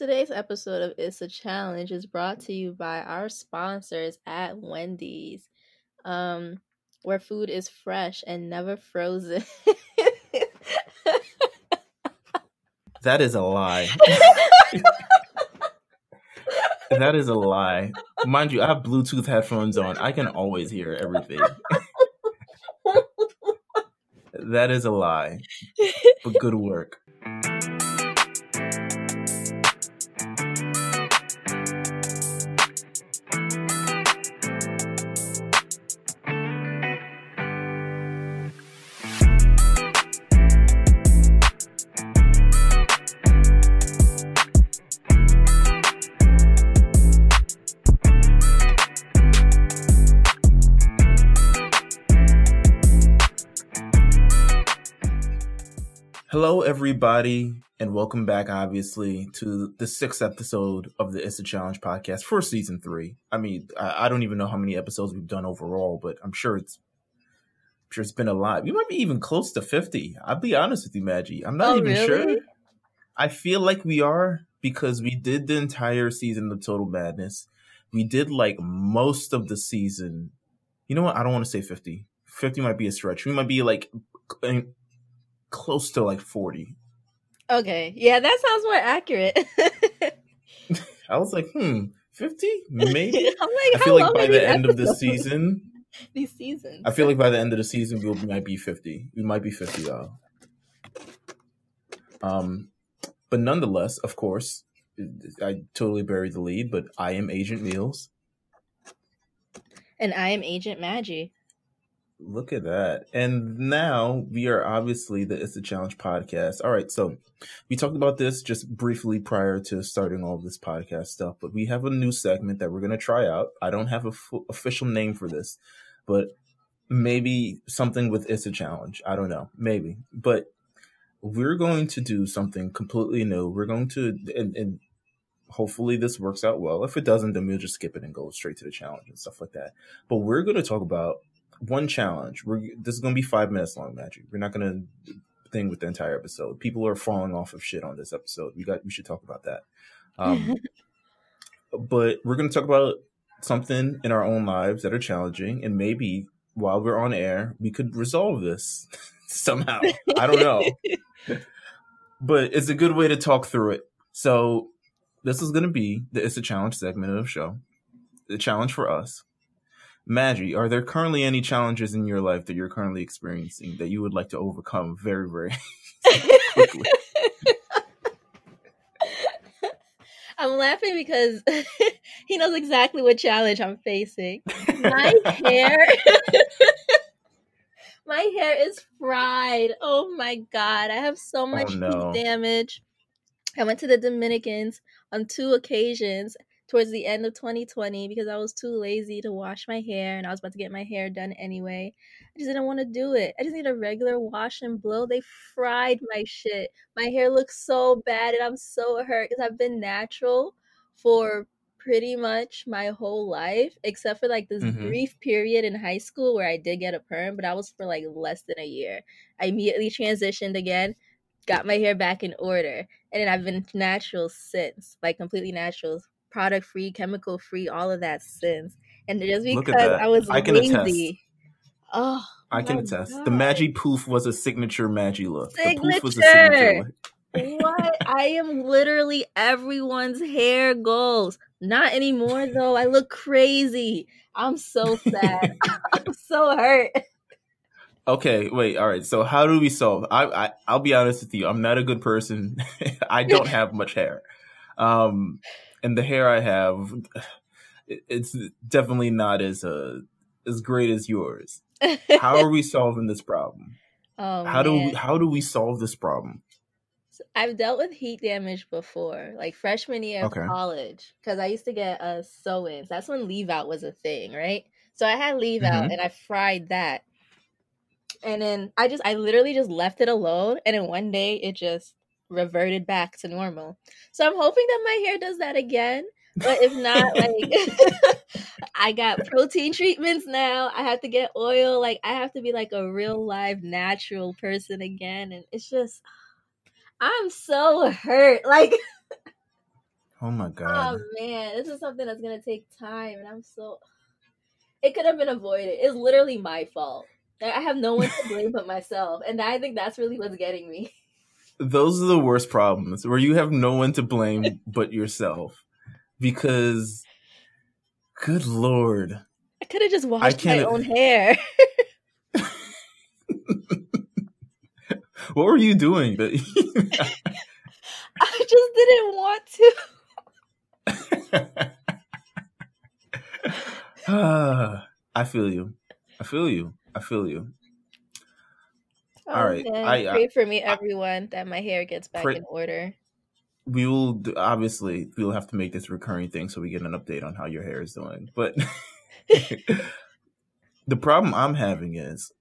Today's episode of It's a Challenge is brought to you by our sponsors at Wendy's, um, where food is fresh and never frozen. that is a lie. that is a lie. Mind you, I have Bluetooth headphones on. I can always hear everything. that is a lie. But good work. Everybody, and welcome back, obviously, to the sixth episode of the It's a Challenge podcast for season three. I mean, I, I, don't even know how many episodes we've done overall, but I'm sure it's I'm sure it's been a lot. We might be even close to 50. I'll be honest with you, Maggie. I'm not oh, even really? sure. I feel like we are because we did the entire season of Total Madness. We did like most of the season. You know what? I don't want to say 50. 50 might be a stretch. We might be like close to like 40. Okay. Yeah, that sounds more accurate. I was like, hmm, 50? Maybe? like, I feel like by the end of the season, these seasons. I feel like by the end of the season, we might be 50. We might be 50, though. Um, but nonetheless, of course, I totally buried the lead, but I am Agent Meals. And I am Agent Maggie. Look at that. And now we are obviously the It's a Challenge podcast. All right. So we talked about this just briefly prior to starting all this podcast stuff, but we have a new segment that we're going to try out. I don't have a f- official name for this, but maybe something with It's a Challenge. I don't know. Maybe. But we're going to do something completely new. We're going to, and, and hopefully this works out well. If it doesn't, then we'll just skip it and go straight to the challenge and stuff like that. But we're going to talk about one challenge. We're this is gonna be five minutes long, Magic. We're not gonna thing with the entire episode. People are falling off of shit on this episode. We got we should talk about that. Um, but we're gonna talk about something in our own lives that are challenging, and maybe while we're on air, we could resolve this somehow. I don't know, but it's a good way to talk through it. So this is gonna be the it's a challenge segment of the show. The challenge for us Maggie, are there currently any challenges in your life that you're currently experiencing that you would like to overcome very, very quickly? I'm laughing because he knows exactly what challenge I'm facing. My hair My hair is fried. Oh my god, I have so oh, much oh, no. damage. I went to the Dominicans on two occasions towards the end of 2020 because I was too lazy to wash my hair and I was about to get my hair done anyway. I just didn't want to do it. I just need a regular wash and blow. They fried my shit. My hair looks so bad and I'm so hurt because I've been natural for pretty much my whole life except for like this mm-hmm. brief period in high school where I did get a perm, but I was for like less than a year. I immediately transitioned again, got my hair back in order, and then I've been natural since, like completely natural product free, chemical free, all of that since. And just because I was I can lazy. Attest. Oh, I can attest. God. The Maggie Poof was a signature Maggie look. Signature. The poof was a signature look. what? I am literally everyone's hair goals. Not anymore though. I look crazy. I'm so sad. I'm so hurt. Okay, wait. All right. So how do we solve? I, I I'll be honest with you. I'm not a good person. I don't have much hair. Um, and the hair I have, it's definitely not as uh, as great as yours. How are we solving this problem? Oh, how man. do we, how do we solve this problem? I've dealt with heat damage before, like freshman year okay. of college, because I used to get uh sew-ins. That's when leave out was a thing, right? So I had leave mm-hmm. out, and I fried that, and then I just I literally just left it alone, and then one day it just reverted back to normal. So I'm hoping that my hair does that again. But if not, like I got protein treatments now. I have to get oil. Like I have to be like a real live natural person again. And it's just I'm so hurt. Like Oh my god. Oh man, this is something that's gonna take time, and I'm so. It could have been avoided. It's literally my fault. I have no one to blame but myself, and I think that's really what's getting me. Those are the worst problems, where you have no one to blame but yourself, because, good lord, I could have just washed my own hair. what were you doing? I just didn't want to. I feel you. I feel you. I feel you. Oh, All right. I, uh, pray I, for me, everyone, I, that my hair gets back pray, in order. We will obviously we'll have to make this recurring thing so we get an update on how your hair is doing. But the problem I'm having is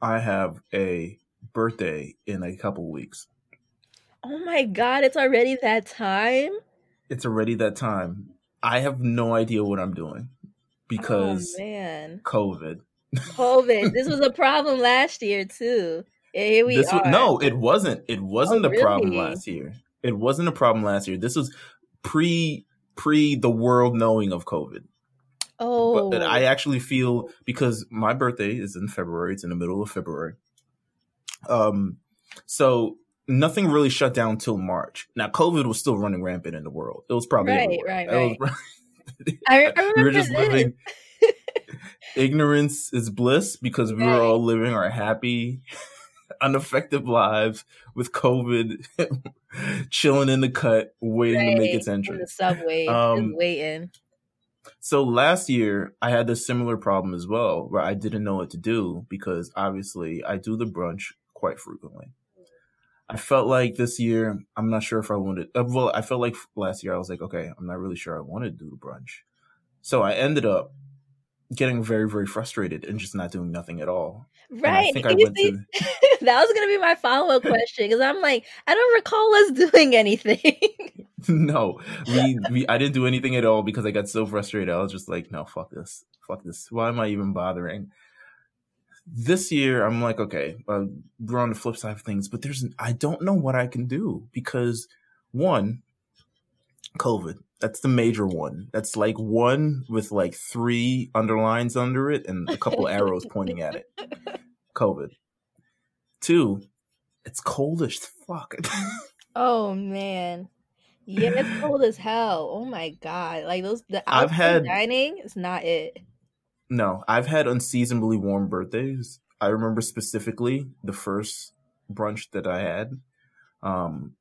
I have a birthday in a couple weeks. Oh my god, it's already that time? It's already that time. I have no idea what I'm doing oh, because oh, man. COVID. COVID. this was a problem last year too. here we this are. Was, no, it wasn't. It wasn't oh, a really? problem last year. It wasn't a problem last year. This was pre pre the world knowing of COVID. Oh, but I actually feel because my birthday is in February. It's in the middle of February. Um, so nothing really shut down till March. Now, COVID was still running rampant in the world. It was probably right, everywhere. right, right. Was, I, remember we were just this. Ignorance is bliss because we were all living our happy, unaffected lives with COVID, chilling in the cut, waiting right. to make its entrance. In the subway, um, waiting. So last year I had a similar problem as well, where I didn't know what to do because obviously I do the brunch quite frequently. I felt like this year, I'm not sure if I wanted. Uh, well, I felt like last year I was like, okay, I'm not really sure I want to do the brunch. So I ended up getting very, very frustrated and just not doing nothing at all. Right. I think I went see, to... that was going to be my follow up question because I'm like, I don't recall us doing anything. no, we, we, I didn't do anything at all because I got so frustrated. I was just like, no, fuck this. Fuck this. Why am I even bothering? this year I'm like, okay, uh, we're on the flip side of things, but there's I don't know what I can do because one, COVID. That's the major one. That's like one with like three underlines under it and a couple arrows pointing at it. COVID. Two, it's cold as fuck. oh man. Yeah, it's cold as hell. Oh my god. Like those the I've had dining is not it. No, I've had unseasonably warm birthdays. I remember specifically the first brunch that I had um,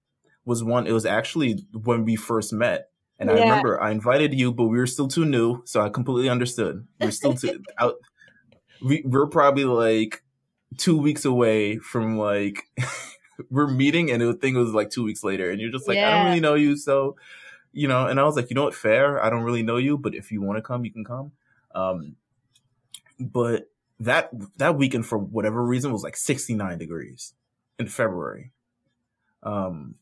was one. It was actually when we first met, and yeah. I remember I invited you, but we were still too new, so I completely understood. We are still too out. We, we're probably like two weeks away from like we're meeting, and the thing was like two weeks later, and you're just like, yeah. I don't really know you, so you know. And I was like, you know what, fair. I don't really know you, but if you want to come, you can come. Um, but that that weekend for whatever reason was like 69 degrees in February. Um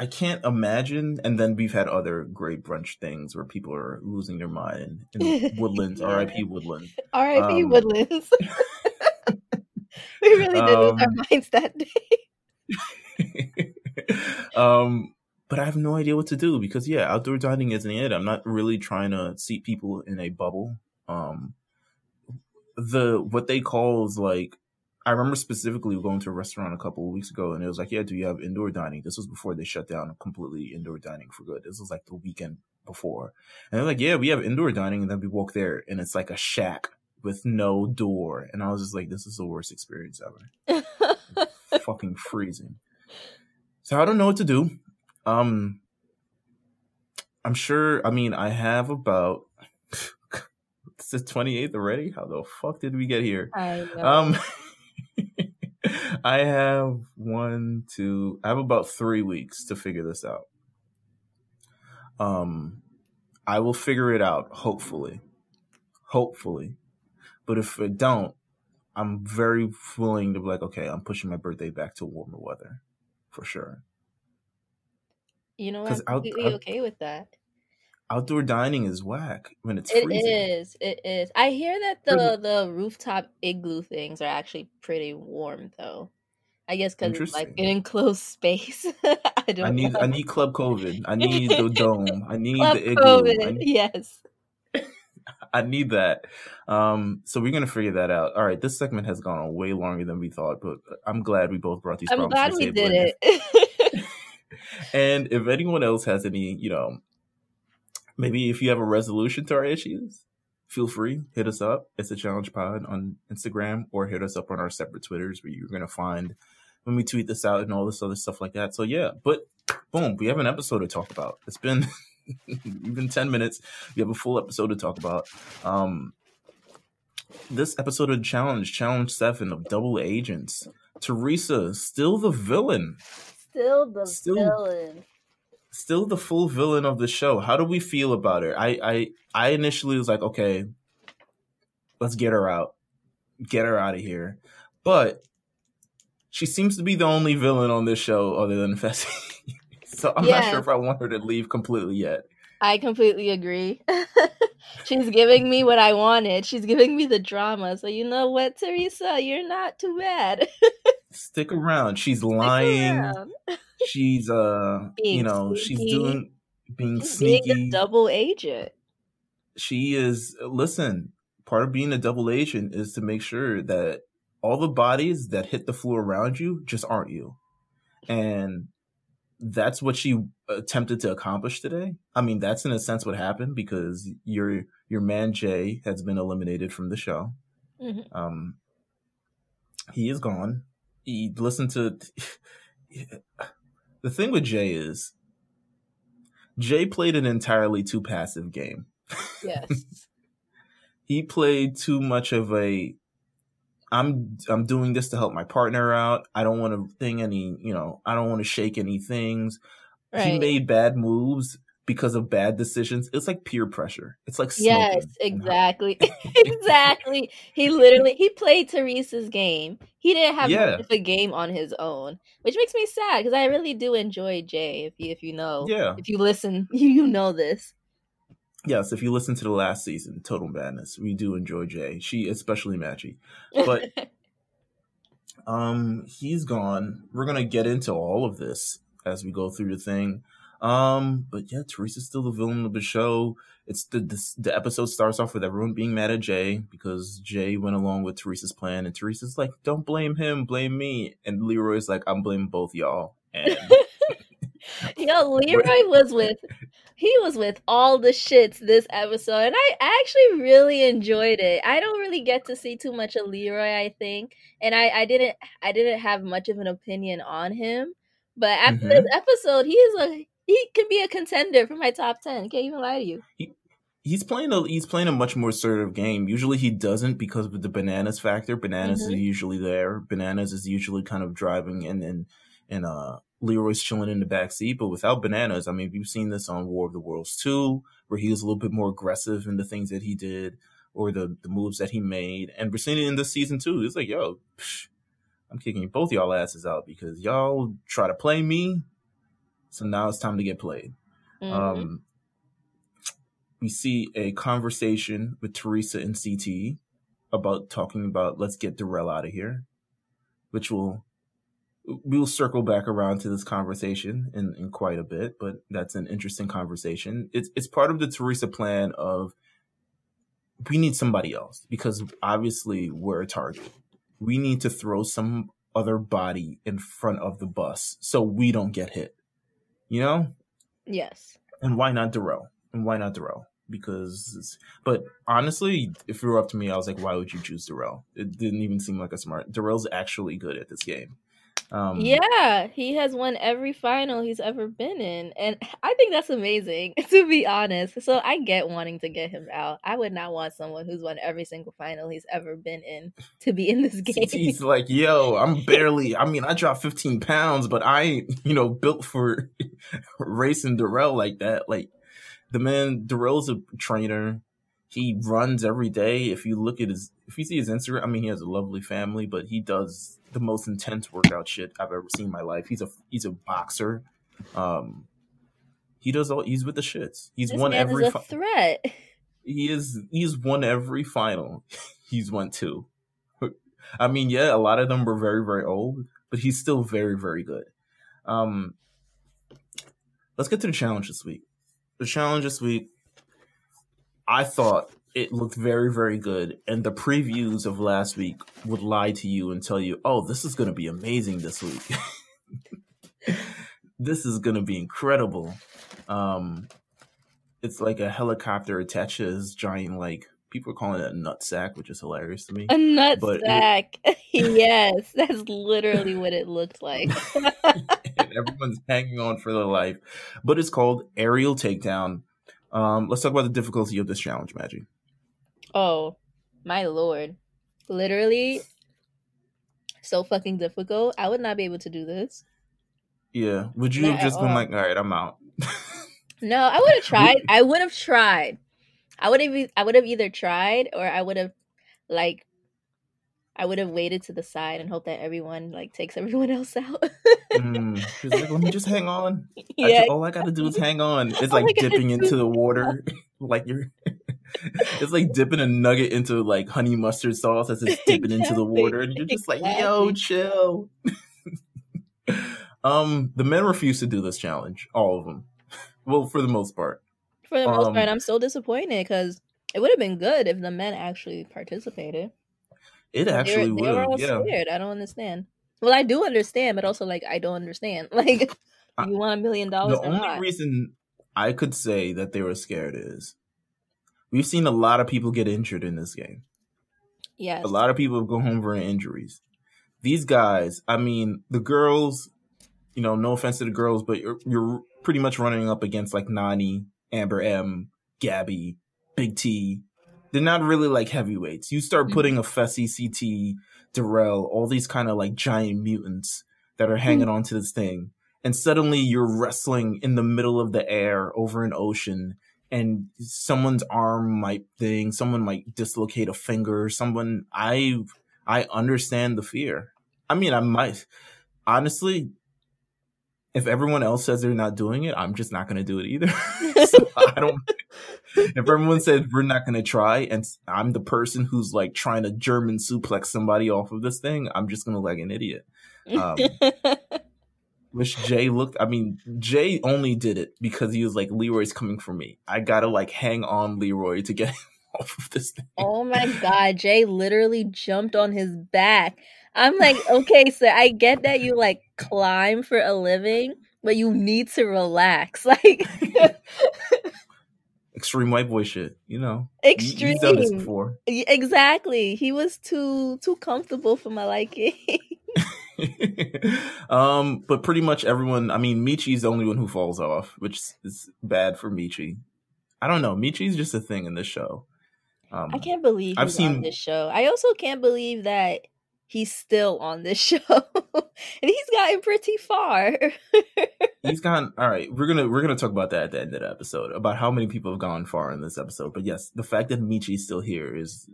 I can't imagine and then we've had other great brunch things where people are losing their mind in Woodlands. RIP Woodland. RIP um, Woodlands. we really did um, lose our um, minds that day. um but I have no idea what to do because yeah, outdoor dining isn't it. I'm not really trying to seat people in a bubble. Um the what they call is like I remember specifically going to a restaurant a couple of weeks ago and it was like, yeah, do you have indoor dining? This was before they shut down completely indoor dining for good. This was like the weekend before. And they're like, yeah, we have indoor dining. And then we walk there and it's like a shack with no door. And I was just like, this is the worst experience ever. fucking freezing. So I don't know what to do. Um, I'm sure, I mean, I have about it's the 28th already. How the fuck did we get here? I know. Um, I have one, two, I have about three weeks to figure this out. Um, I will figure it out, hopefully. Hopefully. But if I don't, I'm very willing to be like, okay, I'm pushing my birthday back to warmer weather for sure. You know, what? I'm completely okay with that outdoor dining is whack when it's freezing. It is. It is. I hear that the the rooftop igloo things are actually pretty warm though. I guess because it's like an enclosed space. I don't. I need. Know. I need Club COVID. I need the dome. I need Club the igloo. COVID. Need, yes. I need that. Um, so we're gonna figure that out. All right, this segment has gone on way longer than we thought, but I'm glad we both brought these. I'm glad we did it. and if anyone else has any, you know, maybe if you have a resolution to our issues, feel free hit us up. It's a challenge pod on Instagram, or hit us up on our separate Twitters where you're gonna find when we tweet this out and all this other stuff like that. So yeah, but boom, we have an episode to talk about. It's been even 10 minutes. We have a full episode to talk about. Um this episode of Challenge, Challenge 7 of Double Agents. Teresa, still the villain. Still the still, villain. Still the full villain of the show. How do we feel about her? I I I initially was like, okay, let's get her out. Get her out of here. But she seems to be the only villain on this show other than Fessy. so I'm not sure if I want her to leave completely yet. I completely agree. She's giving me what I wanted. She's giving me the drama. So you know what, Teresa, you're not too bad. Stick around. She's lying. Around. She's uh being you know, sneaky. she's doing being she's sneaky. Being a double agent. She is listen, part of being a double agent is to make sure that all the bodies that hit the floor around you just aren't you. And that's what she attempted to accomplish today. I mean, that's in a sense what happened because your your man Jay has been eliminated from the show. Mm-hmm. Um, he is gone. He listened to. the thing with Jay is, Jay played an entirely too passive game. Yes. he played too much of a I'm I'm doing this to help my partner out. I don't want to thing any, you know, I don't want to shake any things. Right. He made bad moves because of bad decisions. It's like peer pressure. It's like yes, exactly, exactly. He literally he played Teresa's game. He didn't have yeah. a game on his own, which makes me sad because I really do enjoy Jay. If you if you know, yeah, if you listen, you you know this yes, if you listen to the last season, Total Madness, we do enjoy Jay. She especially Matchy. But um he's gone. We're gonna get into all of this as we go through the thing. Um, but yeah, Teresa's still the villain of the show. It's the, the the episode starts off with everyone being mad at Jay because Jay went along with Teresa's plan, and Teresa's like, "Don't blame him, blame me." And Leroy's like, "I'm blaming both y'all." And Yo, Leroy was with he was with all the shits this episode, and I actually really enjoyed it. I don't really get to see too much of Leroy, I think, and I I didn't I didn't have much of an opinion on him. But after mm-hmm. this episode, he is a he can be a contender for my top ten. Can't even lie to you. He, he's playing a he's playing a much more assertive game. Usually he doesn't because of the bananas factor. Bananas mm-hmm. is usually there. Bananas is usually kind of driving and and and uh Leroy's chilling in the back seat, but without bananas, I mean, we've seen this on War of the Worlds 2, where he was a little bit more aggressive in the things that he did or the, the moves that he made. And we're seeing it in this season too. It's like, yo, psh, I'm kicking both y'all asses out because y'all try to play me. So now it's time to get played. Mm-hmm. Um, we see a conversation with Teresa and CT about talking about let's get Darrell out of here, which will we'll circle back around to this conversation in, in quite a bit, but that's an interesting conversation. It's it's part of the Teresa plan of we need somebody else because obviously we're a target. We need to throw some other body in front of the bus so we don't get hit. You know? Yes. And why not Darrell? And why not Darrell? Because, but honestly, if it were up to me, I was like, why would you choose Darrell? It didn't even seem like a smart. Darrell's actually good at this game. Um, yeah, he has won every final he's ever been in, and I think that's amazing. To be honest, so I get wanting to get him out. I would not want someone who's won every single final he's ever been in to be in this game. He's like, yo, I'm barely. I mean, I dropped 15 pounds, but I, you know, built for racing Darrell like that. Like the man, Darrell's a trainer. He runs every day. If you look at his, if you see his Instagram, I mean, he has a lovely family, but he does the most intense workout shit I've ever seen in my life. He's a he's a boxer. Um, he does all. He's with the shits. He's this won every fi- threat. He is. He's won every final. he's won two. I mean, yeah, a lot of them were very very old, but he's still very, very good. Um, let's get to the challenge this week. The challenge this week, I thought it looked very, very good, and the previews of last week would lie to you and tell you, "Oh, this is going to be amazing this week. this is going to be incredible." Um, it's like a helicopter attached to his giant like people are calling it a nut sack, which is hilarious to me. A nut but sack. It, yes, that's literally what it looks like. everyone's hanging on for their life. But it's called Aerial Takedown. Um, let's talk about the difficulty of this challenge, Maggie. Oh, my lord. Literally so fucking difficult. I would not be able to do this. Yeah. Would you not have just been like, all right, I'm out? no, I would have tried. I would have tried. I would have I would have either tried or I would have like I would have waited to the side and hope that everyone like takes everyone else out. mm, she's like, let me just hang on. Yeah. I all I gotta do is hang on. It's like dipping into the water, like you're. it's like dipping a nugget into like honey mustard sauce as it's dipping exactly. into the water, and you're just exactly. like, "Yo, chill." um, the men refuse to do this challenge. All of them. Well, for the most part for the most um, part, I'm so disappointed because it would have been good if the men actually participated. It actually they were, would. They yeah. scared. I don't understand. Well, I do understand, but also like I don't understand. Like, you want a million dollars? The only not? reason I could say that they were scared is we've seen a lot of people get injured in this game. Yes, a lot of people go home for injuries. These guys, I mean, the girls. You know, no offense to the girls, but you're, you're pretty much running up against like Nany Amber M, Gabby, Big T. They're not really like heavyweights. You start mm-hmm. putting a Fessy, CT, Darrell, all these kind of like giant mutants that are hanging mm-hmm. onto this thing. And suddenly you're wrestling in the middle of the air over an ocean and someone's arm might thing, someone might dislocate a finger, someone I I understand the fear. I mean, I might honestly if everyone else says they're not doing it, I'm just not going to do it either. so I don't. If everyone says we're not going to try, and I'm the person who's like trying to German suplex somebody off of this thing, I'm just going to look like an idiot. Um, which Jay looked. I mean, Jay only did it because he was like, Leroy's coming for me. I gotta like hang on Leroy to get off of this thing. Oh my god, Jay literally jumped on his back. I'm like, okay, so I get that you like climb for a living, but you need to relax. Like extreme white boy shit, you know. Extreme. He's done this before. Exactly. He was too too comfortable for my liking. um, but pretty much everyone. I mean, Mechie's the only one who falls off, which is bad for Mechie. I don't know. Mechie's just a thing in this show. Um, I can't believe I've seen on this show. I also can't believe that he's still on this show and he's gotten pretty far. He's gone all right we're gonna we're gonna talk about that at the end of the episode about how many people have gone far in this episode but yes the fact that Mechie's still here is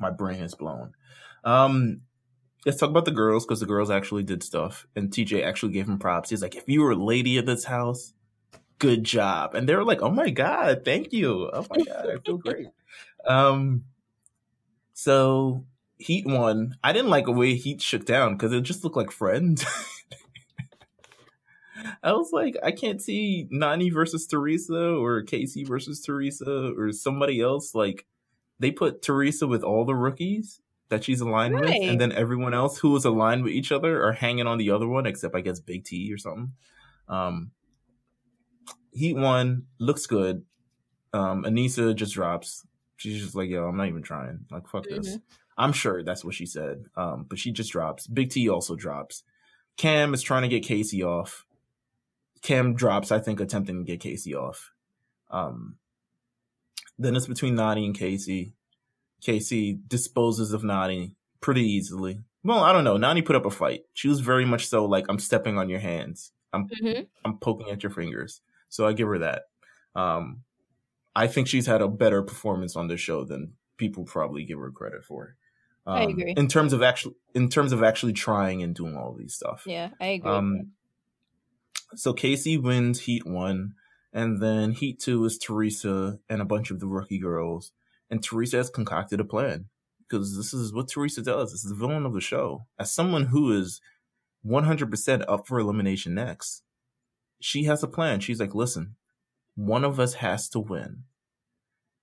my brain is blown. Um let's talk about the girls because the girls actually did stuff and tj actually gave him props. He's like if you were a lady at this house good job. And they were like oh my god thank you. Oh my god i feel great. Um so Heat won. I didn't like the way Heat shook down because it just looked like friends. I was like, I can't see Nany versus Teresa or Kaycee versus Teresa or somebody else. Like, they put Teresa with all the rookies that she's aligned right. with, and then everyone else who was aligned with each other are hanging on the other one, except I guess Big T or something. Um, Heat one looks good. Um, Aneesa just drops. She's just like, yo, I'm not even trying. Like, fuck mm-hmm. this. I'm sure that's what she said. Um, but she just drops. Big T also drops. Kam is trying to get Kaycee off. Kam drops, I think, attempting to get Kaycee off. Um, then it's between Nany and Kaycee. Kaycee disposes of Nany pretty easily. Well, I don't know. Nany put up a fight. She was very much so like, I'm stepping on your hands. I'm mm-hmm. I'm poking at your fingers. So I give her that. Um, I think she's had a better performance on this show than people probably give her credit for. Um, I agree. In terms of actually, in terms of actually trying and doing all these stuff. Yeah, I agree. Um, so Kaycee wins Heat one, and then Heat two is Teresa and a bunch of the rookie girls, and Teresa has concocted a plan because this is what Teresa does. This is the villain of the show. As someone who is 100% up for elimination next, she has a plan. She's like, listen, one of us has to win.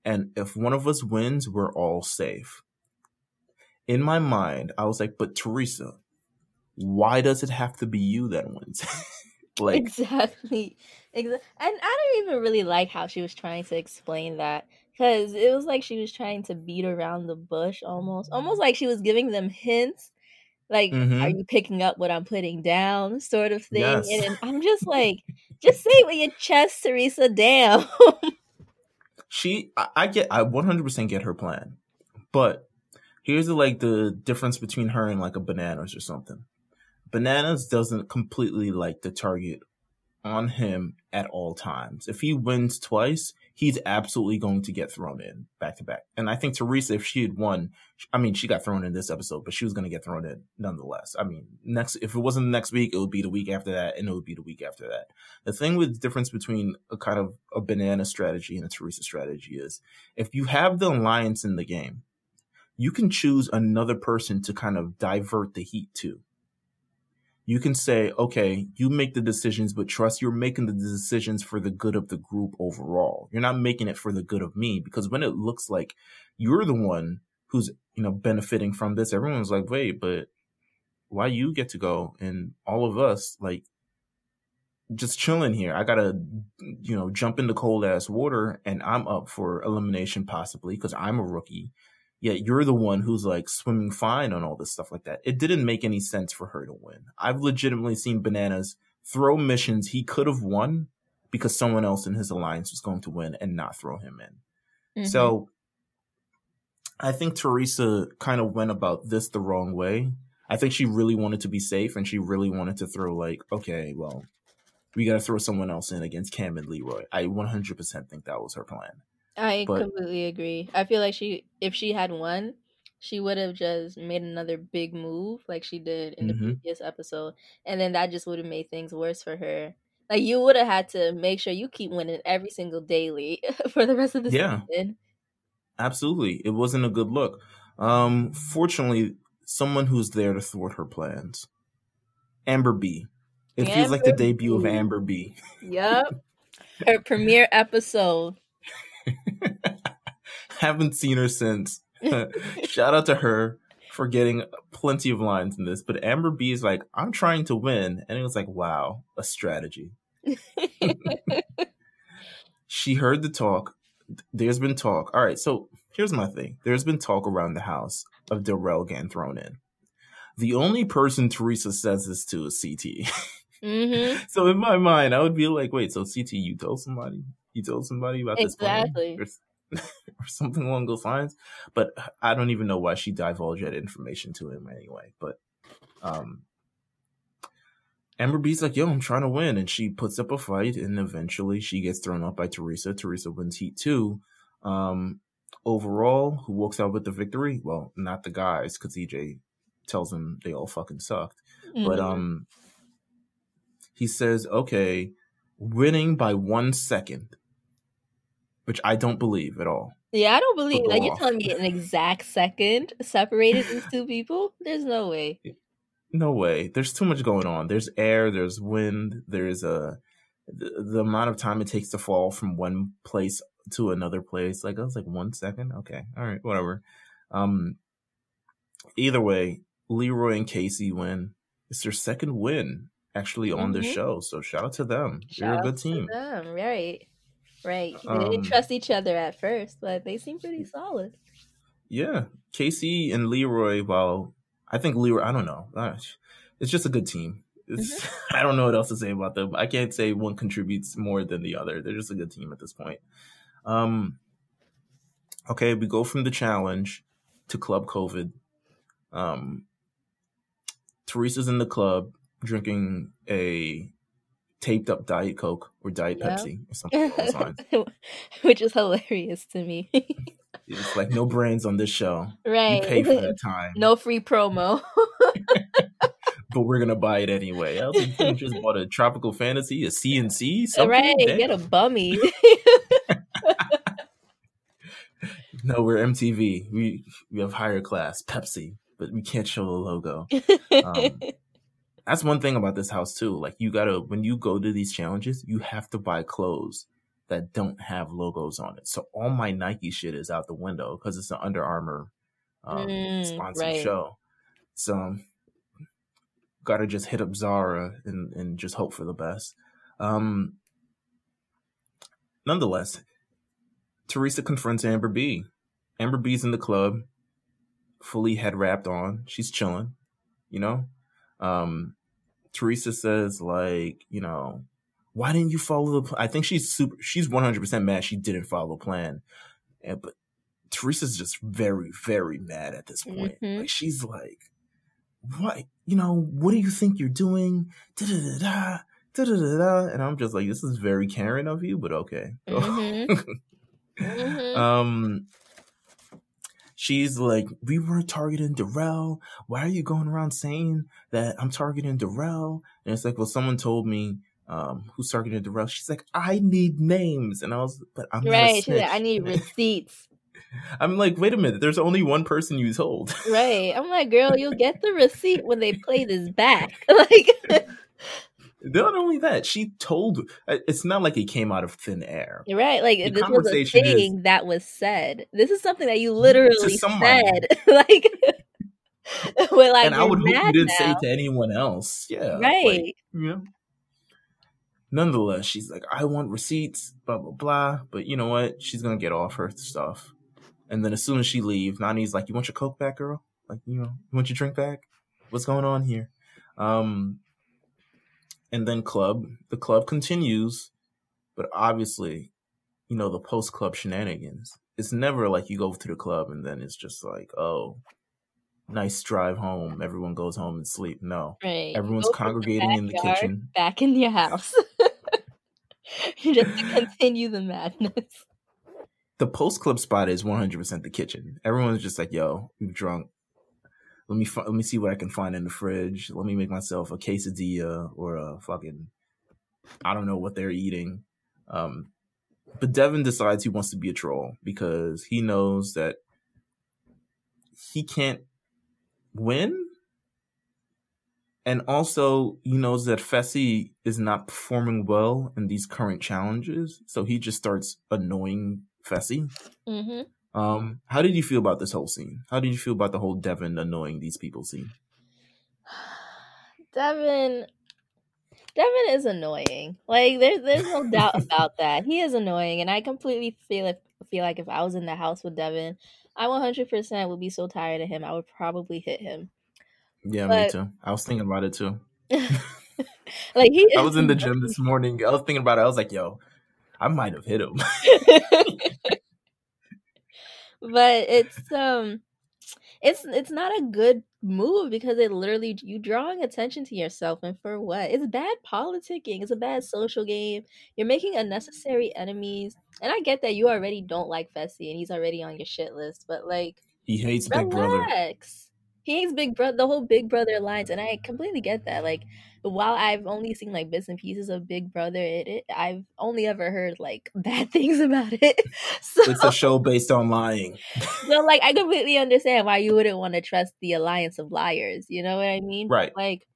And if one of us wins, we're all safe. In my mind, I was like, but Teresa, why does it have to be you that wins? like exactly. exactly. And I don't even really like how she was trying to explain that because it was like she was trying to beat around the bush almost, almost like she was giving them hints like mm-hmm. are you picking up what i'm putting down sort of thing yes. and i'm just like just say it with your chest teresa damn she I, I get i 100% get her plan but here's the like the difference between her and like a bananas or something bananas doesn't completely like the target on him at all times if he wins twice he's absolutely going to get thrown in back to back. And I think Teresa, if she had won, I mean, she got thrown in this episode, but she was going to get thrown in nonetheless. I mean, next, if it wasn't next week, it would be the week after that, and it would be the week after that. The thing with the difference between a kind of a banana strategy and a Teresa strategy is if you have the alliance in the game, you can choose another person to kind of divert the heat to you can say, okay, you make the decisions, but trust you're making the decisions for the good of the group overall. You're not making it for the good of me because when it looks like you're the one who's, you know, benefiting from this, everyone's like, wait, but why you get to go and all of us like just chilling here. I gotta, you know, jump into cold ass water and I'm up for elimination possibly because I'm a rookie yet you're the one who's like swimming fine on all this stuff like that. It didn't make any sense for her to win. I've legitimately seen Bananas throw missions he could have won because someone else in his alliance was going to win and not throw him in. Mm-hmm. So I think Teresa kind of went about this the wrong way. I think she really wanted to be safe and she really wanted to throw like, okay, well, we got to throw someone else in against Kam and Leroy. I 100% think that was her plan. I but, completely agree. I feel like she, if she had won, she would have just made another big move like she did in the mm-hmm. previous episode, and then that just would have made things worse for her. Like you would have had to make sure you keep winning every single daily for the rest of the yeah, season. Absolutely, it wasn't a good look. Um, fortunately, someone who's there to thwart her plans, Amber B. It Amber feels like the debut B. of Amber B. Yep, her premiere episode. Haven't seen her since. Shout out to her for getting plenty of lines in this. But Amber B is like, I'm trying to win. And it was like, wow, a strategy. she heard the talk. There's been talk. All right, so here's my thing. There's been talk around the house of Darrell getting thrown in. The only person Teresa says this to is CT. Mm-hmm. so in my mind, I would be like, wait, so CT, you told somebody? Told somebody about exactly. this plan? Or, or something along those lines. But I don't even know why she divulged that information to him anyway. But um Amber B's like, yo, I'm trying to win. And she puts up a fight and eventually she gets thrown up by Teresa. Teresa wins heat two. Um, overall, who walks out with the victory? Well, not the guys, because EJ tells them they all fucking sucked. Mm-hmm. But um he says, okay, winning by one second, which I don't believe at all. Yeah, I don't believe. Like you're telling me an exact second separated these two people? There's no way. No way. There's too much going on. There's air. There's wind. There's a the, the amount of time it takes to fall from one place to another place. Like I was like one second. Okay, all right, whatever. Um, either way, Leroy and Kaycee win. It's their second win actually on mm-hmm. the show. So shout out to them. Shout You're a good team. them. Right. Right. They um, didn't trust each other at first, but they seem pretty solid. Yeah. Kaycee and Leroy, well, I think Leroy, I don't know. It's just a good team. Mm-hmm. I don't know what else to say about them. I can't say one contributes more than the other. They're just a good team at this point. Um, okay, we go from the challenge to Club COVID. Um, Teresa's in the club drinking a taped up Diet Coke or Diet yeah. Pepsi or something Which is hilarious to me. it's like no brands on this show. Right. You pay for that time. No free promo. but we're gonna buy it anyway. I like, just bought a tropical fantasy, a CNC, something. Right, get a bummy. No, we're MTV. We we have higher class, Pepsi, but we can't show the logo. Um, that's one thing about this house too. Like you gotta when you go to these challenges, you have to buy clothes that don't have logos on it. So all my Nike shit is out the window because it's an Under Armour um, mm, sponsored right. show. So gotta just hit up Zara and and just hope for the best. Um, nonetheless, Teresa confronts Amber B. Amber B's in the club, fully head wrapped on. She's chilling, you know. Um, Teresa says like, you know, why didn't you follow the? I think she's super. She's one hundred percent mad she didn't follow the plan, and but Teresa's just very, very mad at this point. Mm-hmm. Like she's like, what? You know, what do you think you're doing? Da da da da. Da, da, da, da. And I'm just like, this is very Karen of you, but okay. Mm-hmm. Mm-hmm. Um, she's like, we weren't targeting Darrell. Why are you going around saying that I'm targeting Darrell? And it's like, well, someone told me um, who's targeting Darrell. She's like, I need names, and I was, but I'm right. Like, I need receipts. I'm like, wait a minute. There's only one person you told. right. I'm like, girl, you'll get the receipt when they play this back. like. Not only that, she told. Uh, it's not like it came out of thin air, right? Like the this was a thing is, that was said. This is something that you literally said, like. like and I would hope you didn't now. say to anyone else. Yeah, right. Like, yeah. Nonetheless, she's like, I want receipts, blah blah blah. But you know what? She's gonna get off her stuff, and then as soon as she leaves, Nany's like, "You want your coke back, girl? Like, you know, you want your drink back? What's going on here?" Um, and then club. The club continues, but obviously, you know, the post club shenanigans. It's never like you go to the club and then it's just like, oh, nice drive home. Everyone goes home and sleep. No, right. everyone's congregating the in the kitchen, back in your house, you just to continue the madness. The post club spot is 100% the kitchen. Everyone's just like, yo, we've drunk let me let me see what I can find in the fridge. Let me make myself a quesadilla or a fucking I don't know what they're eating. Um, but Devin decides he wants to be a troll because he knows that he can't win. And also, he knows that Fessy is not performing well in these current challenges. So he just starts annoying Fessy. Mm-hmm. Um, how did you feel about this whole scene? How did you feel about the whole Devin annoying these people scene? Devin Devin is annoying. Like there's there's no doubt about that. He is annoying and I completely feel if, feel like if I was in the house with Devin, I 100% would be so tired of him. I would probably hit him. Yeah, but, me too. I was thinking about it too. like he I was in the gym this morning. I was thinking about it. I was like, yo, I might have hit him but it's um it's it's not a good move because it literally you drawing attention to yourself and for what it's bad politicking it's a bad social game you're making unnecessary enemies and i get that you already don't like fessy and he's already on your shit list but like he hates relax. big brother he hates big brother the whole big brother alliance and i completely get that like while I've only seen like bits and pieces of Big Brother, it, it I've only ever heard like bad things about it. So it's a show based on lying. so like I completely understand why you wouldn't want to trust the alliance of liars. You know what I mean? Right. Like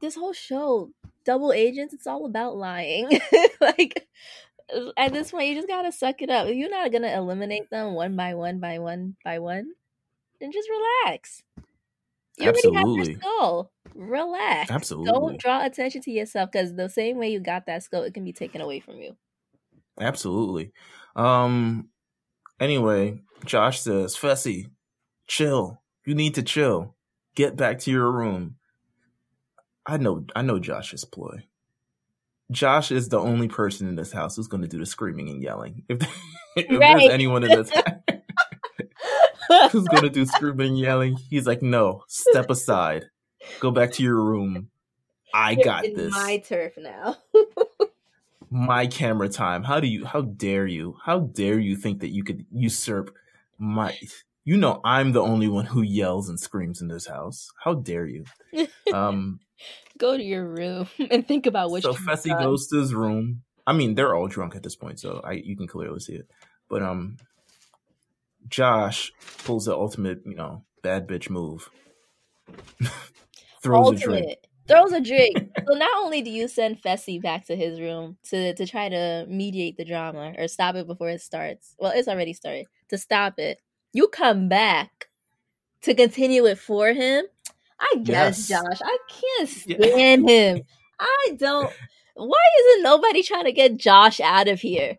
this whole show, double agents, it's all about lying. like at this point, you just gotta suck it up. You're not gonna eliminate them one by one by one by one, then just relax. You Absolutely. already have your skull. Relax. Absolutely. Don't draw attention to yourself because the same way you got that skull, it can be taken away from you. Absolutely. Um. Anyway, Josh says, "Fessy, chill. You need to chill. Get back to your room." I know. I know Josh's ploy. Josh is the only person in this house who's going to do the screaming and yelling. If, if right. there's anyone in this who's to do screaming yelling, he's like, "No, step aside." Go back to your room. I got this. My turf now. my camera time. How do you? How dare you? How dare you think that you could usurp my? You know I'm the only one who yells and screams in this house. How dare you? Um, go to your room and think about what. So Fessy goes to his room. I mean, they're all drunk at this point, so I you can clearly see it. But um, Josh pulls the ultimate, you know, bad bitch move. Throws ultimate. a drink. Throws a drink. so not only do you send Fessy back to his room to to try to mediate the drama or stop it before it starts. Well, it's already started. To stop it, you come back to continue it for him. I guess, yes. Josh. I can't stand yeah. him. I don't. Why isn't nobody trying to get Josh out of here?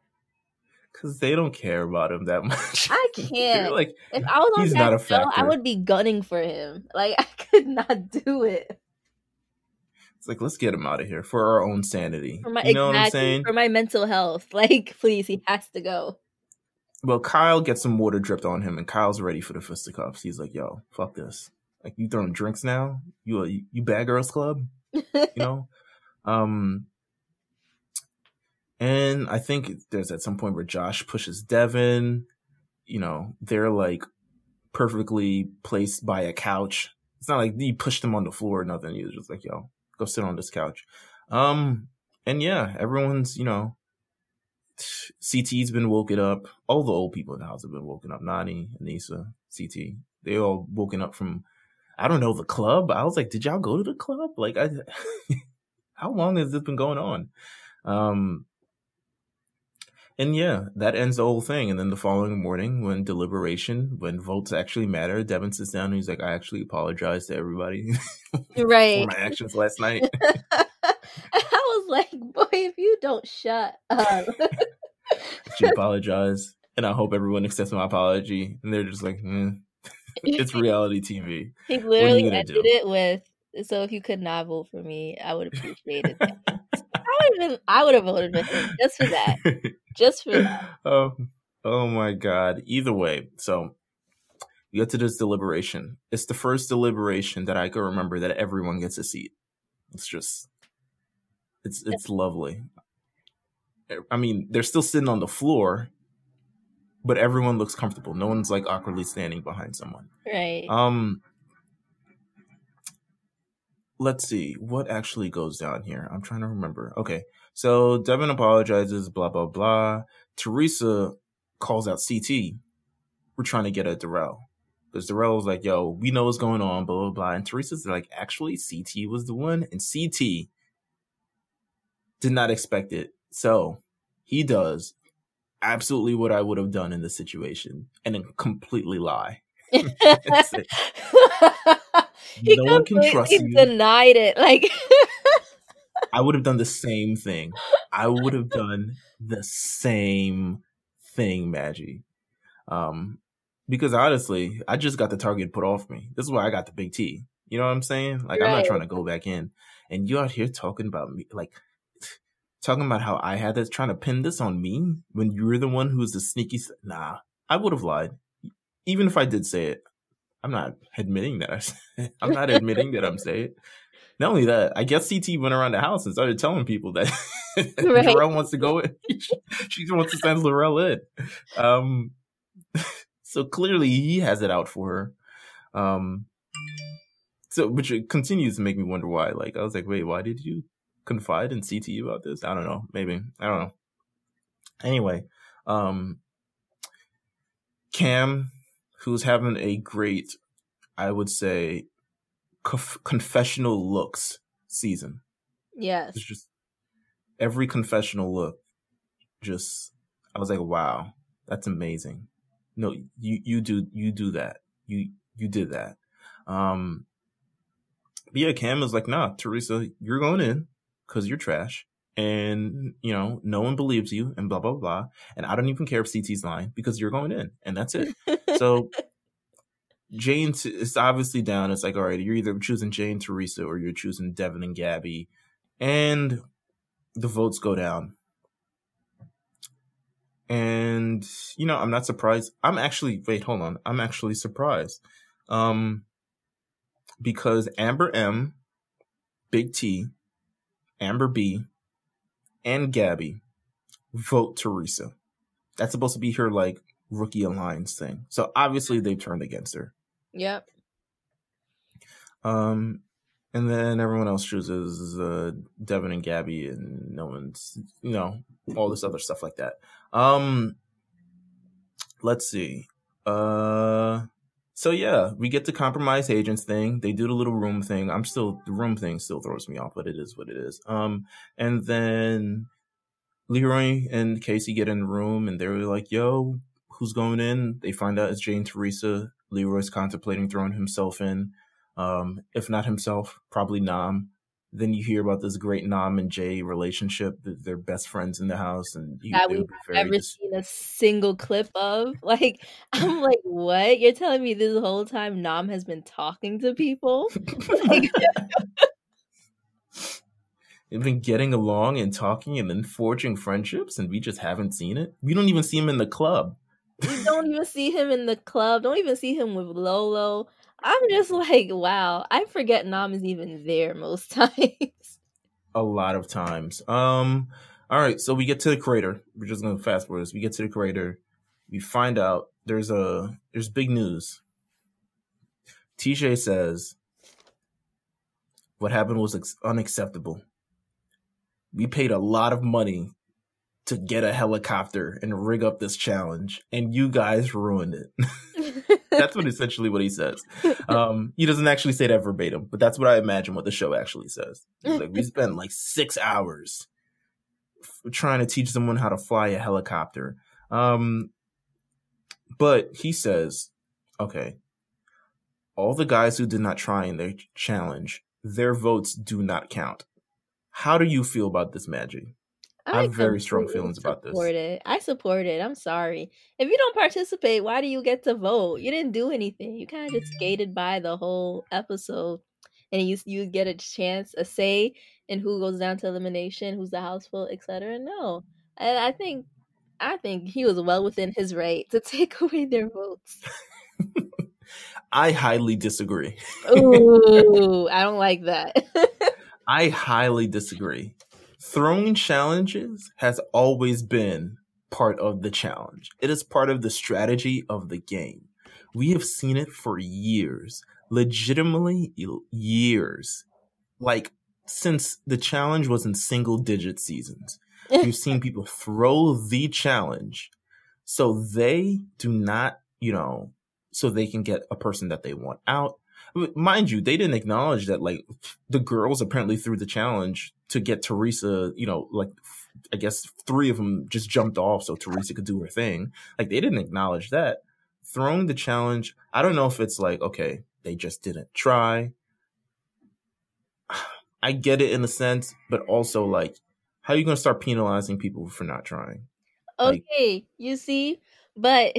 Because they don't care about him that much. I can't. like, if I was on he's that not a show, I would be gunning for him. Like I could not do it. It's like let's get him out of here for our own sanity. For my, you know exactly, what I'm saying? For my mental health. Like, please, he has to go. Well, Kyle gets some water dripped on him, and Kyle's ready for the fisticuffs. He's like, "Yo, fuck this! Like, you throwing drinks now? You a you bad girls club? you know?" Um, and I think there's at some point where Josh pushes Devin. You know, they're like perfectly placed by a couch. It's not like he pushed them on the floor or nothing. He was just like, yo, go sit on this couch. Um, and yeah, everyone's, you know, CT's been woken up. All the old people in the house have been woken up. Nany, Aneesa, CT. They all woken up from, I don't know, the club. I was like, did y'all go to the club? Like, I, how long has this been going on? Um, and yeah, that ends the whole thing. And then the following morning, when deliberation, when votes actually matter, Devin sits down and he's like, I actually apologize to everybody right. for my actions last night. I was like, boy, if you don't shut up. she apologized. And I hope everyone accepts my apology. And they're just like, mm. it's reality TV. He literally ended do? it with, so if you could not vote for me, I would appreciate it. I would have I would have voted for him just for that. Just for. Oh, oh my god. Either way, so we get to this deliberation. It's the first deliberation that I can remember that everyone gets a seat. It's just it's it's lovely. I mean, they're still sitting on the floor, but everyone looks comfortable. No one's like awkwardly standing behind someone. Right. Um let's see what actually goes down here. I'm trying to remember. Okay. So Devin apologizes, blah, blah, blah. Teresa calls out CT. We're trying to get at Darrell. Because Darrell's like, yo, we know what's going on, blah, blah, blah. And Teresa's like, actually, CT was the one. And CT did not expect it. So he does absolutely what I would have done in this situation and then completely lie. he no one can trust you. Denied it. Like I would have done the same thing. I would have done the same thing, Maggie. Um, because honestly, I just got the target put off me. This is why I got the big T. You know what I'm saying? Like right. I'm not trying to go back in. And you out here talking about me, like talking about how I had this, trying to pin this on me when you're the one who's the sneaky. Nah, I would have lied, even if I did say it. I'm not admitting that I. I'm not admitting that I'm saying. Not only that, I guess CT went around the house and started telling people that right. Wants to go in. she wants to send Laurel in. Um, so clearly he has it out for her. Um, so which continues to make me wonder why. Like I was like, wait, why did you confide in CT about this? I don't know. Maybe I don't know. Anyway, um, Kam who's having a great, I would say, conf- confessional looks season. Yes. It's just every confessional look, just I was like, wow, that's amazing. No, you you do you do that. You you did that. Um but yeah, Kam is like, nah, Teresa, you're going in because you're trash and you know no one believes you and blah blah blah and i don't even care if ct's lying because you're going in and that's it so jane is obviously down it's like all right you're either choosing jane teresa or you're choosing devin and gabby and the votes go down and you know i'm not surprised i'm actually wait hold on i'm actually surprised um because amber m big t amber b and Gabby vote Teresa. That's supposed to be her like rookie alliance thing. So obviously they've turned against her. Yep. Um, and then everyone else chooses uh, Devin and Gabby, and no one's, you know, all this other stuff like that. Um, let's see. Uh, so yeah, we get the compromise agents thing. They do the little room thing. I'm still the room thing still throws me off, but it is what it is. Um, and then Leroy and Kaycee get in the room, and they're like, "Yo, who's going in?" They find out it's Jane Teresa. Leroy's contemplating throwing himself in. Um, if not himself, probably Nam then you hear about this great Nam and Jay relationship. They're best friends in the house, and you, that we've never dis- seen a single clip of. Like, I'm like, what? You're telling me this whole time Nam has been talking to people? like, They've been getting along and talking, and then forging friendships, and we just haven't seen it. We don't even see him in the club. We don't even see him in the club. Don't even see him with Lolo. I'm just like, wow. I forget Nam is even there most times. A lot of times. Um. All right, so we get to the crater. We're just gonna fast forward this. We get to the crater. We find out there's a there's big news. TJ says what happened was ex- unacceptable. We paid a lot of money to get a helicopter and rig up this challenge, and you guys ruined it. that's what essentially what he says. Um, he doesn't actually say that verbatim, but that's what I imagine what the show actually says. He's like, we spent like six hours f- trying to teach someone how to fly a helicopter. Um, but he says, okay, all the guys who did not try in their challenge, their votes do not count. How do you feel about this, Magic? I, I have very strong feelings about this. It. I support it. I'm sorry. If you don't participate, why do you get to vote? You didn't do anything. You kind of just skated by the whole episode, and you you get a chance, a say in who goes down to elimination, who's the house full, etc. No, and I think I think he was well within his right to take away their votes. I highly disagree. Ooh, I don't like that. I highly disagree throwing challenges has always been part of the challenge. It is part of the strategy of the game. We have seen it for years, legitimately years. Like since the challenge was in single digit seasons. We've seen people throw the challenge so they do not, you know, so they can get a person that they want out. Mind you, they didn't acknowledge that like the girls apparently threw the challenge to get Teresa, you know, like I guess three of them just jumped off so Teresa could do her thing. Like they didn't acknowledge that. Throwing the challenge, I don't know if it's like, okay, they just didn't try. I get it in a sense, but also like, how are you going to start penalizing people for not trying? Okay, like, you see, but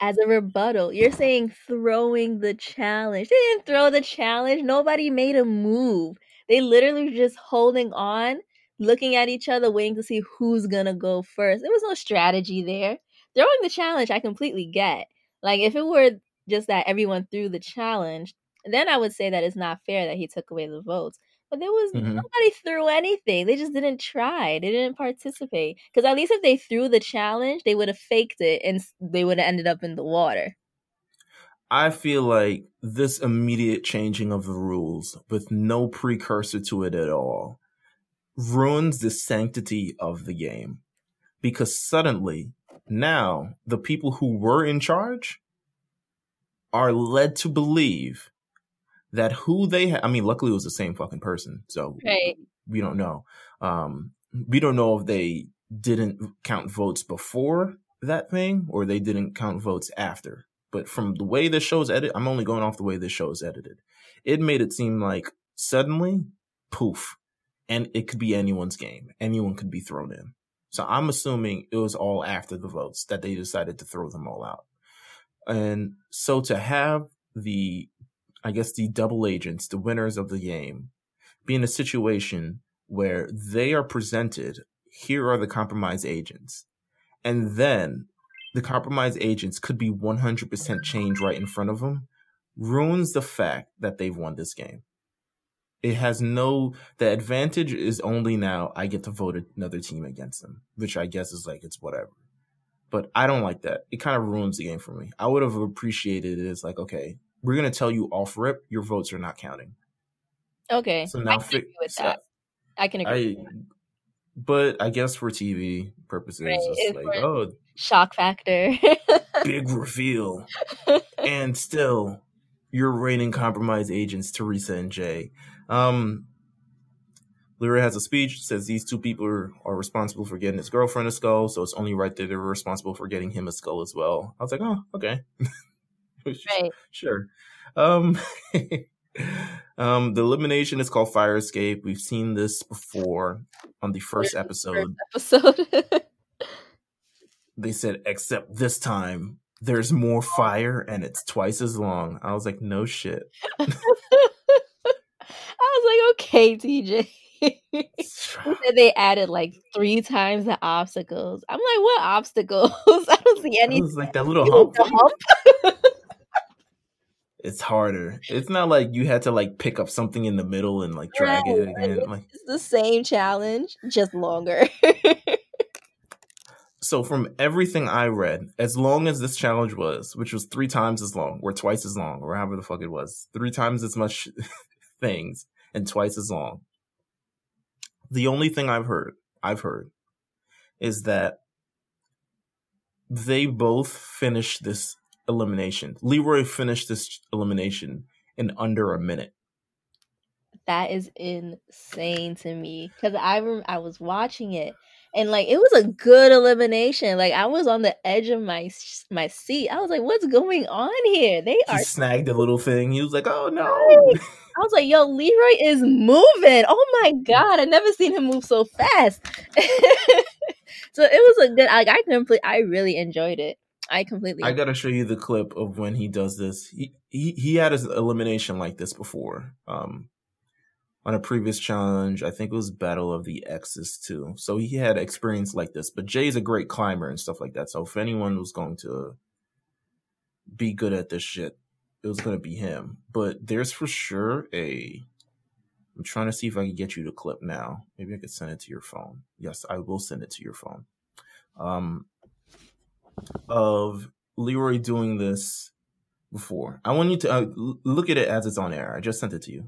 as a rebuttal, you're saying throwing the challenge. They didn't throw the challenge. Nobody made a move. They literally were just holding on, looking at each other, waiting to see who's gonna go first. There was no strategy there. Throwing the challenge, I completely get. Like if it were just that everyone threw the challenge, then I would say that it's not fair that he took away the votes. But there was mm-hmm. nobody threw anything. They just didn't try. They didn't participate. Because at least if they threw the challenge, they would have faked it and they would have ended up in the water. I feel like this immediate changing of the rules with no precursor to it at all ruins the sanctity of the game because suddenly now the people who were in charge are led to believe that who they ha- I mean luckily it was the same fucking person so right. we don't know um we don't know if they didn't count votes before that thing or they didn't count votes after but from the way this show's edited, I'm only going off the way this show is edited. It made it seem like suddenly, poof, and it could be anyone's game. Anyone could be thrown in. So I'm assuming it was all after the votes that they decided to throw them all out. And so to have the, I guess the double agents, the winners of the game, be in a situation where they are presented, here are the compromise agents. And then the compromise agents could be 100% change right in front of them ruins the fact that they've won this game. It has no, the advantage is only now I get to vote another team against them, which I guess is like, it's whatever. But I don't like that. It kind of ruins the game for me. I would have appreciated it as like, okay, we're going to tell you off rip, your votes are not counting. Okay. So now, I can agree with that. I can agree. I, but I guess for TV purposes, right. it's, it's like, oh, shock factor. big reveal. and still, you're raining compromised agents, Teresa and Jay. Um, Leroy has a speech, says these two people are, are, responsible for getting his girlfriend a skull, so it's only right that they're responsible for getting him a skull as well. I was like, oh, okay. right. Sure. Um, um, the elimination is called Fire Escape. We've seen this before on the first episode. First episode. they said, except this time there's more fire and it's twice as long. I was like, no shit. I was like, okay, TJ. they added like three times the obstacles. I'm like, what obstacles? I don't see any. Like that little hump. It's harder. It's not like you had to like pick up something in the middle and like drag right. it again. Like it's the same challenge, just longer. so from everything I read, as long as this challenge was, which was three times as long, or twice as long, or however the fuck it was, three times as much things and twice as long. The only thing I've heard, I've heard, is that they both finished this elimination. Leroy finished this elimination in under a minute. That is insane to me because I rem- I was watching it and like it was a good elimination. Like I was on the edge of my my seat. I was like, "What's going on here?" They he are snagged a little thing. He was like, "Oh no!" I was like, "Yo, Leroy is moving! Oh my god! I never seen him move so fast." so it was a good. Like I complete. I really enjoyed it. I completely. I gotta show you the clip of when he does this. He he he had his elimination like this before. Um, on a previous challenge. I think it was Battle of the Exes too. So he had experience like this. But Jay's a great climber and stuff like that. So if anyone was going to be good at this shit, it was going to be him. But there's for sure a. I'm trying to see if I can get you the clip now. Maybe I could send it to your phone. Yes, I will send it to your phone. Um, of Leroy doing this before. I want you to uh, look at it as it's on air. I just sent it to you.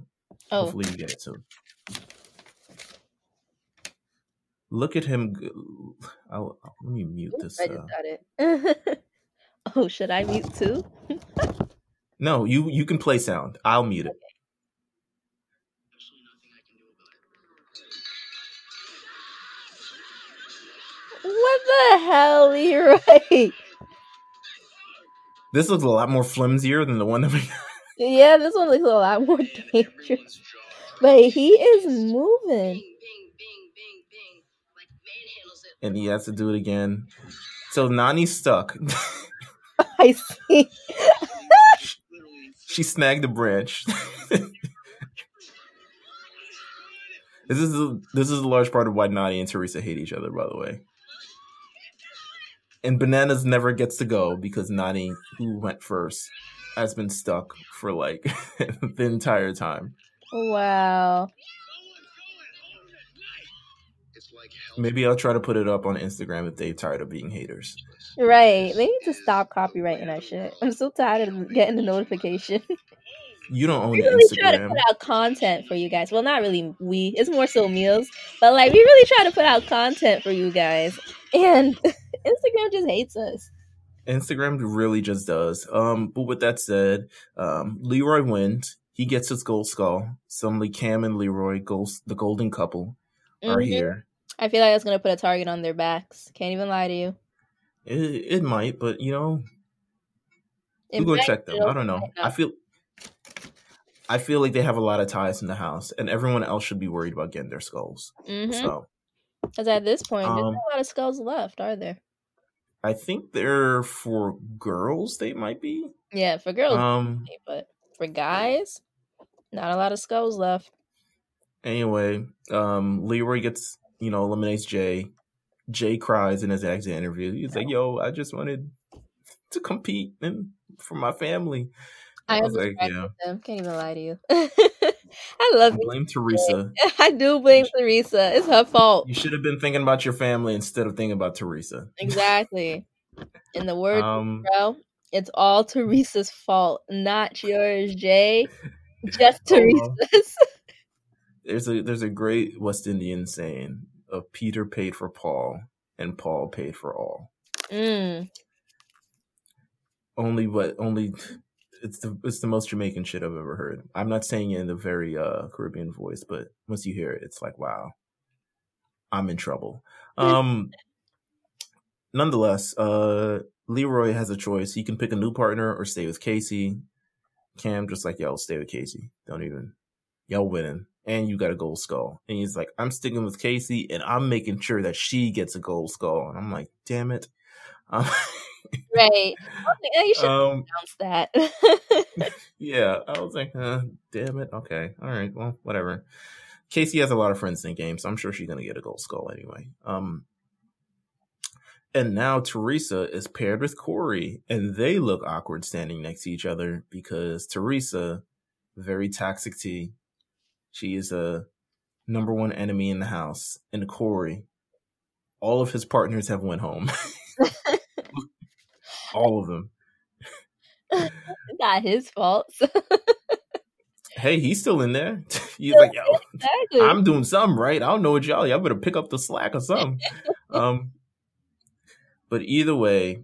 Oh. Hopefully you get it too. Look at him. I'll, let me mute this. I just uh... got it. oh, should I mute too? no, you you can play sound. I'll mute it. What the hell, Leroy? This looks a lot more flimsier than the one that we yeah, this one looks a lot more dangerous. But he is moving. And he has to do it again. So Nany's stuck. I see. she snagged a branch. this is this is a large part of why Nany and Teresa hate each other, by the way. And Bananas never gets to go because Nany, who went first, has been stuck for like the entire time. Wow. Maybe I'll try to put it up on Instagram if they're tired of being haters. Right. They need to stop copywriting that shit. I'm so tired of getting the notification. You don't own we really Instagram. try to put out content for you guys. Well, not really we. It's more so meals. But like we really try to put out content for you guys. And Instagram just hates us. Instagram really just does. Um, but with that said, um, Leroy wins. He gets his gold skull. Suddenly, Kam and Leroy, goals, the golden couple, mm-hmm. are here. I feel like that's gonna put a target on their backs. Can't even lie to you. It, it might, but you know, we go check them. I don't know. I feel. I feel like they have a lot of ties in the house, and everyone else should be worried about getting their skulls. Mm-hmm. So, because at this point, um, there's not a lot of skulls left, are there? I think they're for girls. They might be. Yeah, for girls. Um, but for guys, not a lot of skulls left. Anyway, um, Leroy gets you know eliminates Jay. Jay cries in his exit interview. He's like, "Yo, I just wanted to compete and for my family." I, I was like, "Yeah." Them. Can't even lie to you. I love I blame Teresa. I do blame Teresa. It's her fault. You should have been thinking about your family instead of thinking about Teresa. Exactly. In the words, um, bro, it's all Teresa's fault, not yours, Jay. Just oh, Teresa's. there's a there's a great West Indian saying of Peter paid for Paul and Paul paid for all. Mm. only what only it's the it's the most Jamaican shit I've ever heard. I'm not saying it in a very uh Caribbean voice, but once you hear it, it's like wow, I'm in trouble. Um, nonetheless, uh, Leroy has a choice. He can pick a new partner or stay with Kaycee. Kam just like yo, stay with Kaycee. Don't even y'all winning, and you got a gold skull. And he's like, I'm sticking with Kaycee, and I'm making sure that she gets a gold skull. And I'm like, damn it. Um, right. You should um, announce that. yeah, I was like, uh, damn it. Okay, all right, well, whatever. Kaycee has a lot of friends in the game, so I'm sure she's gonna get a gold skull anyway. Um, and now Teresa is paired with Corey, and they look awkward standing next to each other because Teresa, very toxic T, she is a number one enemy in the house, and Corey, all of his partners have went home. all of them. Not his fault. hey, he's still in there. he's like, yo, exactly. I'm doing something right. I don't know what y'all. Y'all better pick up the slack or something. um, but either way,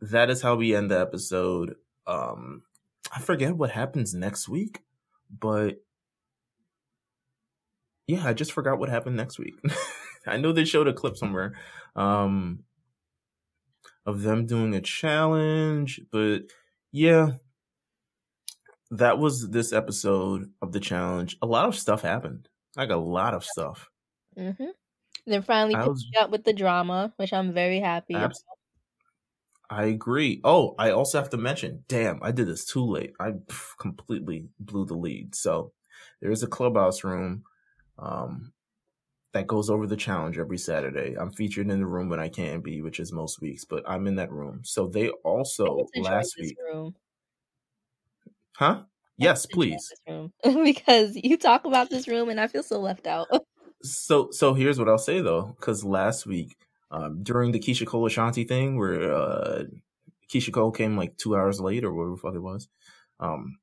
that is how we end the episode. Um, I forget what happens next week, but yeah, I just forgot what happened next week. I know they showed a clip somewhere um, of them doing a challenge, but yeah, that was this episode of the challenge. A lot of stuff happened. Like a lot of stuff. Mm-hmm. Then finally was, up with the drama, which I'm very happy abs- I agree. Oh, I also have to mention, damn, I did this too late. I completely blew the lead. So there is a clubhouse room um, that goes over the challenge every Saturday. I'm featured in the room when I can't be, which is most weeks, but I'm in that room. So they also last week. Room. Huh? Yes, please. because you talk about this room and I feel so left out. so so here's what I'll say though, because last week, um, during the Keyshia Cole Ashanti thing where uh Keyshia Cole came like two hours late or whatever the fuck it was, um,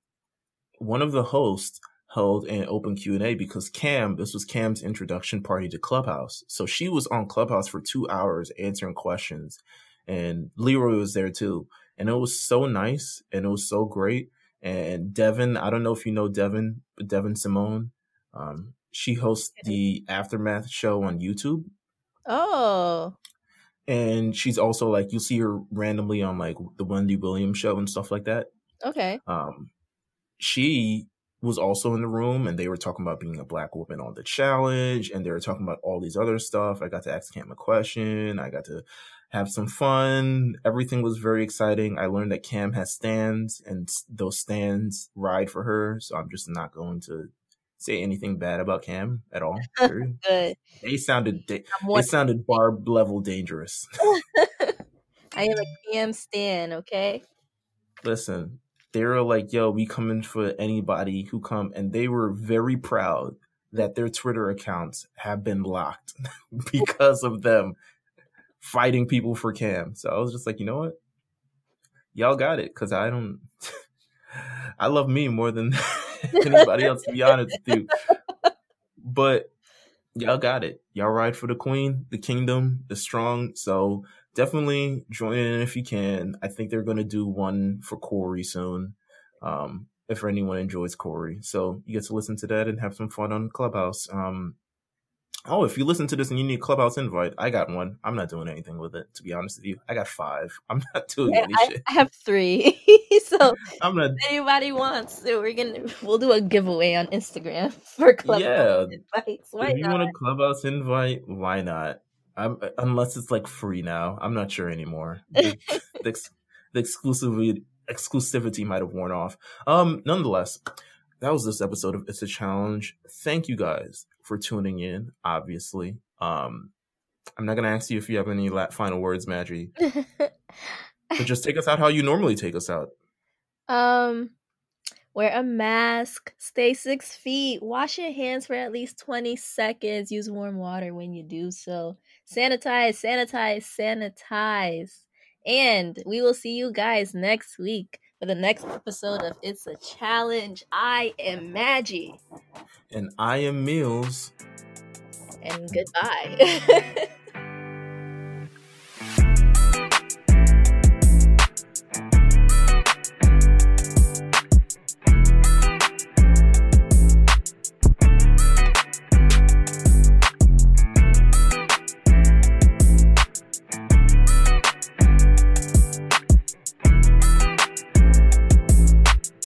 one of the hosts held an open Q&A because Kam, this was Kam's introduction party to Clubhouse. So she was on Clubhouse for two hours answering questions and Leroy was there too. And it was so nice and it was so great. And Devyn, I don't know if you know Devyn, but Devyn Simone, um, she hosts the Aftermath show on YouTube. Oh. And she's also like you see her randomly on like the Wendy Williams show and stuff like that. Okay. Um, she was also in the room and they were talking about being a black woman on the challenge and they were talking about all these other stuff. I got to ask Kam a question. I got to have some fun. Everything was very exciting. I learned that Kam has stands and those stands ride for her. So I'm just not going to say anything bad about Kam at all. Good. They sounded da- they sounded barb level dangerous. I am a Kam stan, okay? Listen, they were like, yo, we coming for anybody who come. And they were very proud that their Twitter accounts have been locked because of them fighting people for Kam. So I was just like, you know what? Y'all got it. Cause I don't, I love me more than anybody else, to be honest with you. But y'all got it. Y'all ride for the queen, the kingdom, the strong. So definitely join in if you can. I think they're going to do one for Corey soon. Um, if anyone enjoys Corey, so you get to listen to that and have some fun on Clubhouse. Um, oh, if you listen to this and you need Clubhouse invite, I got one. I'm not doing anything with it, to be honest with you. I got five. I'm not doing any I, shit. I have three. so I'm not. If anybody wants, so we're gonna we'll do a giveaway on Instagram for Clubhouse yeah. invites. Why if you want a Clubhouse invite, why not? I'm, unless it's like free now. I'm not sure anymore. The, the, the exclusivity exclusivity might have worn off. Um, nonetheless, that was this episode of It's a Challenge. Thank you guys for tuning in. Obviously, um, I'm not gonna ask you if you have any final words, Madry. but just take us out how you normally take us out. Um, Wear a mask, stay six feet, wash your hands for at least 20 seconds, use warm water when you do so. Sanitize, sanitize, sanitize. And we will see you guys next week for the next episode of It's a Challenge. I am Maggie. And I am Meals. And goodbye.